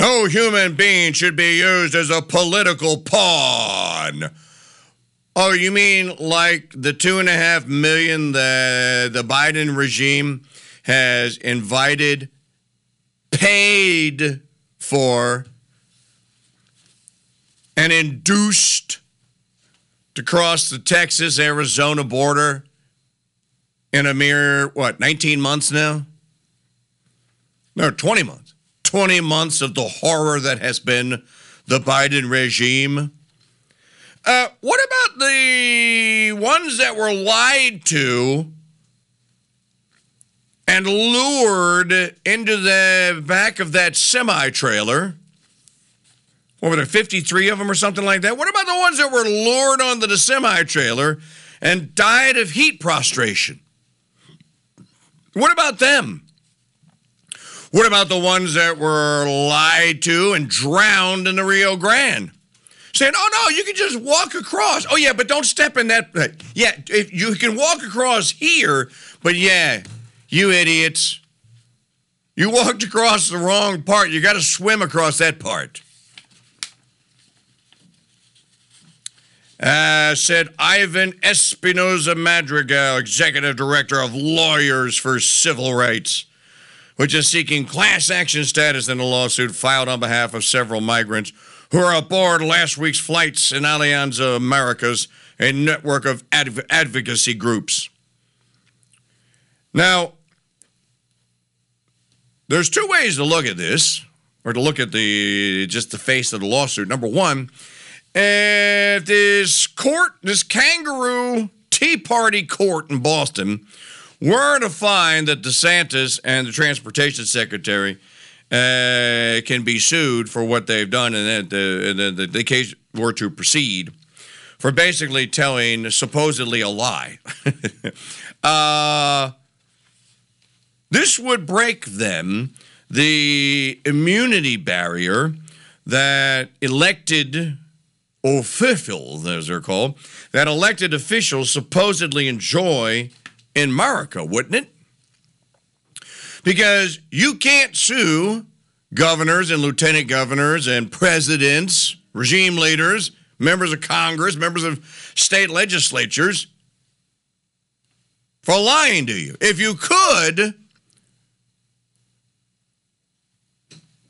No human being should be used as a political pawn. Oh, you mean like the two and a half million that the Biden regime has invited, paid for, and induced to cross the Texas Arizona border in a mere, what, 19 months now? No, 20 months. 20 months of the horror that has been the Biden regime. Uh, what about the ones that were lied to and lured into the back of that semi trailer? What were there, 53 of them or something like that? What about the ones that were lured onto the semi trailer and died of heat prostration? What about them? What about the ones that were lied to and drowned in the Rio Grande? Saying, oh no, you can just walk across. Oh yeah, but don't step in that. Yeah, if you can walk across here, but yeah, you idiots. You walked across the wrong part. You got to swim across that part. Uh, said Ivan Espinoza Madrigal, Executive Director of Lawyers for Civil Rights which is seeking class action status in a lawsuit filed on behalf of several migrants who are aboard last week's flights in Alianza Americas, a network of adv- advocacy groups. Now, there's two ways to look at this, or to look at the just the face of the lawsuit. Number one, if this court, this kangaroo Tea Party court in Boston, were to find that DeSantis and the transportation secretary uh, can be sued for what they've done, and the, the, the, the case were to proceed for basically telling supposedly a lie. uh, this would break them the immunity barrier that elected officials, as they're called, that elected officials supposedly enjoy in America, wouldn't it? Because you can't sue governors and lieutenant governors and presidents, regime leaders, members of Congress, members of state legislatures for lying to you. If you could,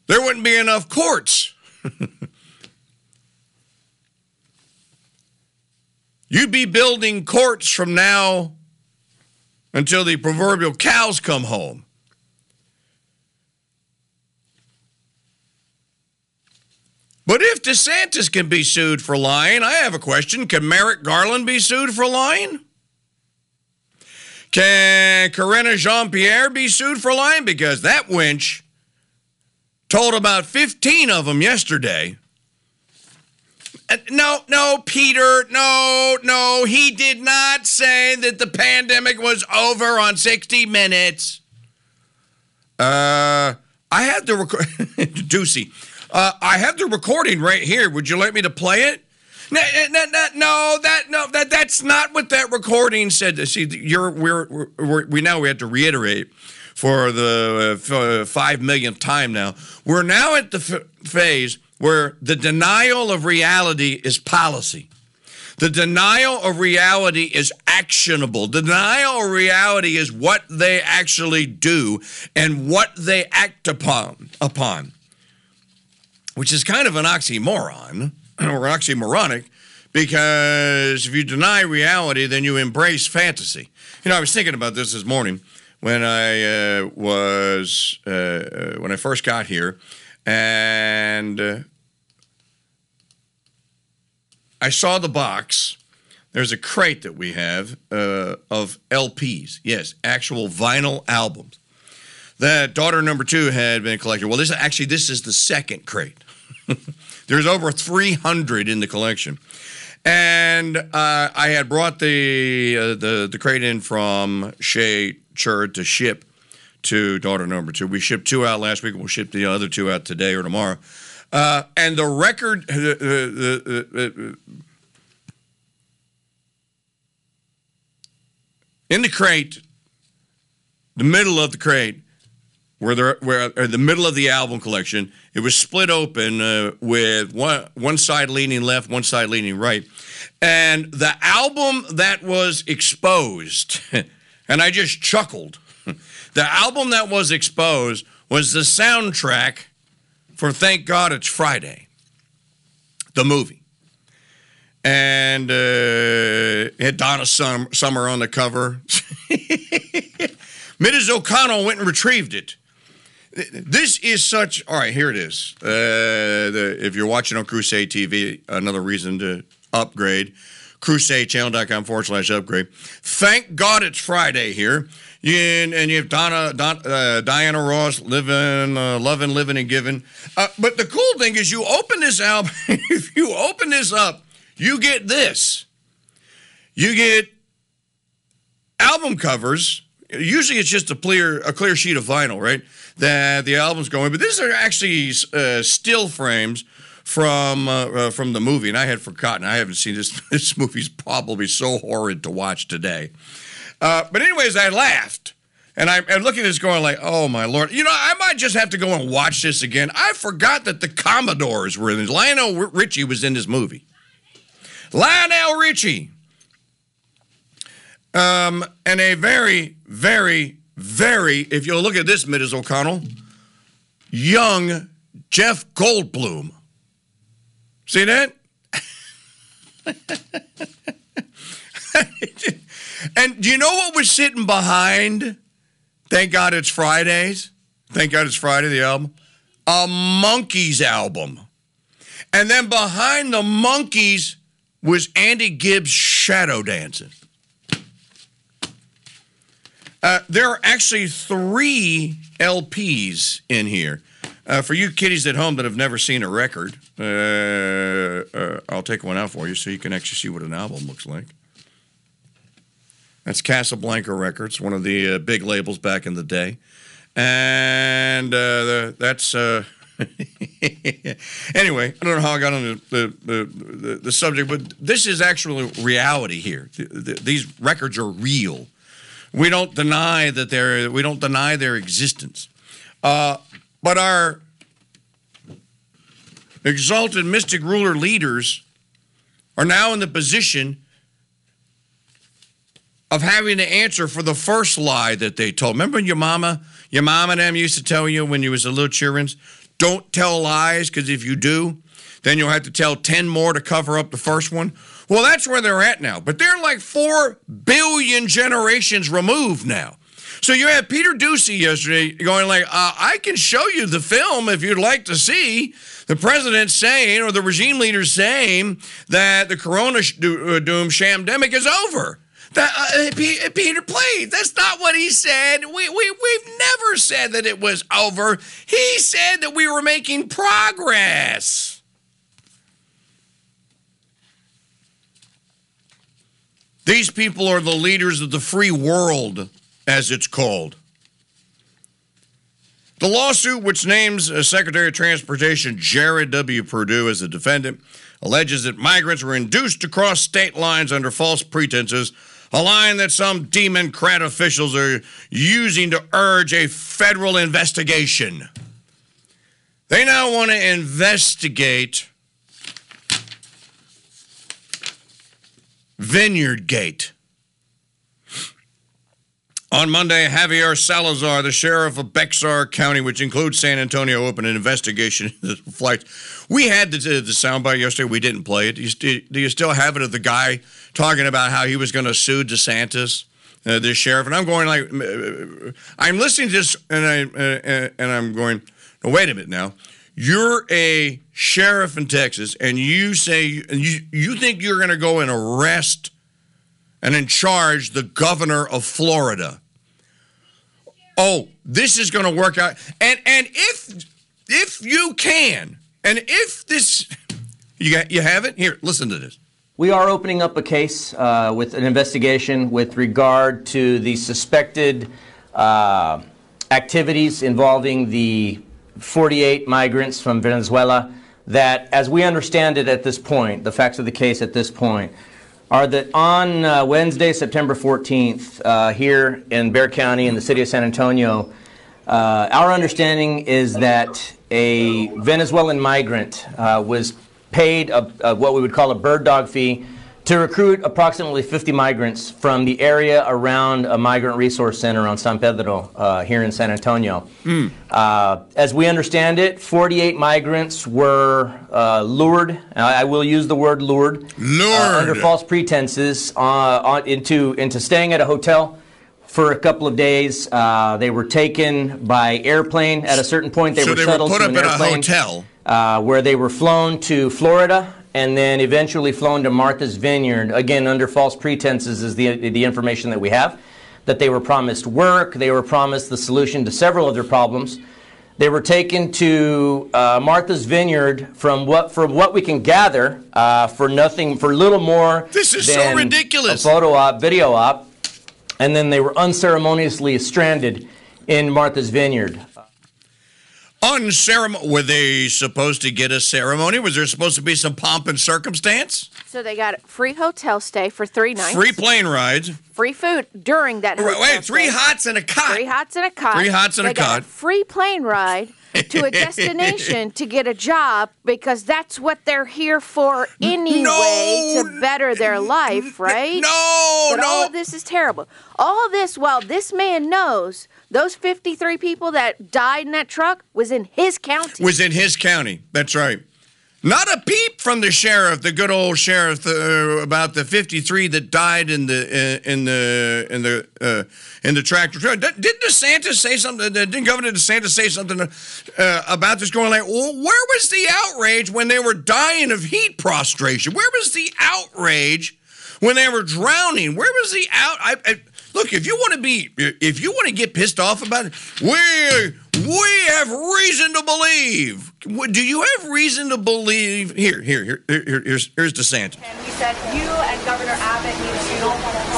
there wouldn't be enough courts. You'd be building courts from now until the proverbial cows come home. But if DeSantis can be sued for lying, I have a question. Can Merrick Garland be sued for lying? Can Karine Jean Pierre be sued for lying? Because that wench told about 15 of them yesterday no, no, Peter, no, no. He did not say that the pandemic was over on 60 Minutes. Uh, I had the record, Doocy. Uh, I have the recording right here. Would you like me to play it? No, no, no, no, that no, that that's not what that recording said. See, you're we're, we're we now we have to reiterate for the uh, five millionth time now. We're now at the f- phase where the denial of reality is policy. The denial of reality is actionable. The denial of reality is what they actually do and what they act upon, upon which is kind of an oxymoron or oxymoronic because if you deny reality, then you embrace fantasy. You know, I was thinking about this this morning when I uh, was uh, uh when I first got here, and uh, I saw the box. There's a crate that we have uh, of LPs. Yes, actual vinyl albums that daughter number two had been collecting. Well, this actually this is the second crate. There's over 300 in the collection, and uh, I had brought the uh, the the crate in from Shea Church to ship to daughter number two. We shipped two out last week. We'll ship the other two out today or tomorrow. Uh, and the record, uh, uh, uh, in the crate, the middle of the crate, where they're where the middle of the album collection. It was split open uh, with one one side leaning left, one side leaning right, and the album that was exposed, and I just chuckled. The album that was exposed was the soundtrack for Thank God It's Friday, the movie. And uh, had Donna Summer on the cover. Mrs. O'Connell went and retrieved it. This is such. All right, here it is. Uh, the, if you're watching on Crusade TV, another reason to upgrade. CrusadeChannel.com forward slash upgrade. Thank God it's Friday here. And you have Donna, Don, uh, Diana Ross living, uh, loving, living, and giving. Uh, but the cool thing is, you open this album. if you open this up, you get this. You get album covers. Usually, it's just a clear a clear sheet of vinyl, right? That the album's going. But these are actually uh, still frames from uh, uh, from the movie, and I had forgotten. I haven't seen this. This movie's probably so horrid to watch today. Uh, but anyways, I laughed. And I'm, I'm, looking at this going like, oh my lord. You know, I might just have to go and watch this again. I forgot that the Commodores were in this. Lionel Richie was in this movie. Lionel Richie. Um, and a very, very, very, if you'll look at this, Mrs. O'Connell, young Jeff Goldblum. See that? And do you know what was sitting behind? Thank God it's Fridays. Thank God it's Friday, the album. A Monkees album. And then behind the Monkees was Andy Gibb's shadow dancing. Uh, there are actually three LPs in here. Uh, for you kiddies at home that have never seen a record, uh, uh I'll take one out for you so you can actually see what an album looks like. That's Casablanca Records, one of the uh, big labels back in the day. And uh, the, that's. Uh, anyway, I don't know how I got on the, the, the, the subject, but this is actually reality here. These records are real. We don't deny that they're, we don't deny their existence. But our exalted mystic ruler leaders are now in the position of having to answer for the first lie that they told. Remember your mama, your mom and them used to tell you when you was a little children, don't tell lies because if you do, then you'll have to tell 10 more to cover up the first one. Well, that's where they're at now. But they're like 4 billion generations removed now. So you had Peter Doocy yesterday going like, uh, I can show you the film if you'd like to see the president saying or the regime leader saying that the corona uh, doom shamdemic is over. That, uh, Peter, please, that's not what he said. We, we, we've never said that it was over. He said that we were making progress. These people are the leaders of the free world, as it's called. The lawsuit, which names uh, Secretary of Transportation Jared W. Perdue as the defendant, alleges that migrants were induced to cross state lines under false pretenses a line that some Democrat officials are using to urge a federal investigation. They now want to investigate Vineyard Gate. On Monday, Javier Salazar, the sheriff of Bexar County, which includes San Antonio, opened an investigation into the flights. We had the, the soundbite yesterday. We didn't play it. Do you, do you still have it of the guy talking about how he was going to sue DeSantis, uh, sheriff? And I'm going like, uh, I'm listening to this, and I uh, and I'm going, no, wait a minute now. You're a sheriff in Texas, and you say you you think you're going to go and arrest and in charge the governor of Florida. Oh, this is going to work out. And and if if you can, and if this you got you have it here, listen to this. We are opening up a case uh, with an investigation with regard to the suspected uh, activities involving the 48 migrants from Venezuela. That, as we understand it at this point, the facts of the case at this point, are that on uh, Wednesday, September 14th, uh, here in Bexar County in the city of San Antonio, Uh, our understanding is that a Venezuelan migrant uh, was paid a, a, what we would call a bird dog fee to recruit approximately 50 migrants from the area around a migrant resource center on San Pedro uh, here in San Antonio. Mm. Uh, as we understand it, 48 migrants were uh, lured, I will use the word lured, uh, lured. under false pretenses uh, on, into, into staying at a hotel for a couple of days. Uh, they were taken by airplane at a certain point. They so were they shuttled were put to up an in airplane, a hotel. Uh, where they were flown to Florida and then eventually flown to Martha's Vineyard, again under false pretenses is the, the information that we have, that they were promised work, they were promised the solution to several of their problems. They were taken to uh, Martha's Vineyard from what, from what we can gather uh, for nothing, for little more This is so ridiculous. a photo op, video op, and then they were unceremoniously stranded in Martha's Vineyard. Unceremon- were they supposed to get a ceremony? Was there supposed to be some pomp and circumstance? So they got free hotel stay for three nights. Free plane rides. free food during that hotel Wait, three stay. hots and a cot. Three hots and a cot. Three hots and they a cot. A free plane ride to a destination to get a job because that's what they're here for anyway No, to better their life, right? No, But all of this is terrible. All this while this man knows those 53 people that died in that truck was in his county. was in his county. That's right. Not a peep from the sheriff, the good old sheriff, uh, about the 53 that died in the uh, in the in the uh, in the tractor. Did didn't DeSantis say something? uh, Didn't Governor DeSantis say something uh, about this? Going like, well, where was the outrage when they were dying of heat prostration? Where was the outrage when they were drowning? Where was the out? I, I, look, if you want to be, if you want to get pissed off about it, we we have reason to believe. Do you have reason to believe? Here, here, here, here here's here's DeSantis. And we said you and Governor Abbott need to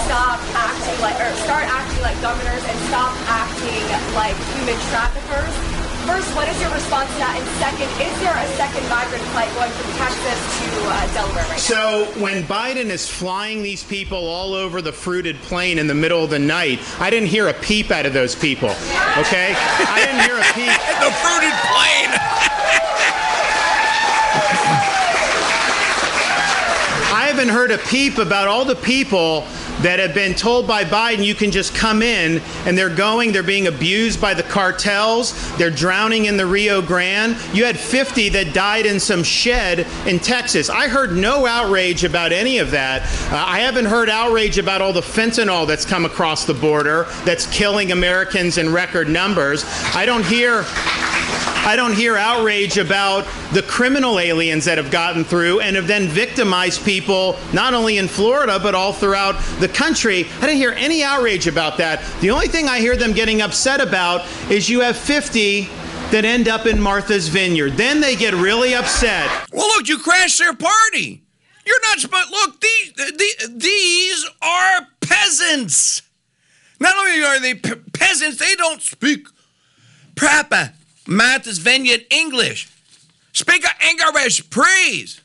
stop acting like, or start acting like governors and stop acting like human traffickers. First, what is your response to that? And second, is there a second migrant flight going from Texas to uh, Delaware right now? So when Biden is flying these people all over the fruited plain in the middle of the night, I didn't hear a peep out of those people. Okay? I didn't hear a peep. The fruited plain. I haven't heard a peep about all the people that have been told by Biden you can just come in and they're going, they're being abused by the cartels, they're drowning in the Rio Grande. You had 50 that died in some shed in Texas. I heard no outrage about any of that. Uh, I haven't heard outrage about all the fentanyl that's come across the border that's killing Americans in record numbers. I don't hear I don't hear outrage about the criminal aliens that have gotten through and have then victimized people not only in Florida but all throughout the country. I didn't hear any outrage about that. The only thing I hear them getting upset about is you have 50 that end up in Martha's Vineyard. Then they get really upset. Well, look, you crashed their party. You're not supposed. Look, these the, these are peasants. Not only are they pe- peasants, they don't speak proper Martha's Vineyard English. Speak English, please.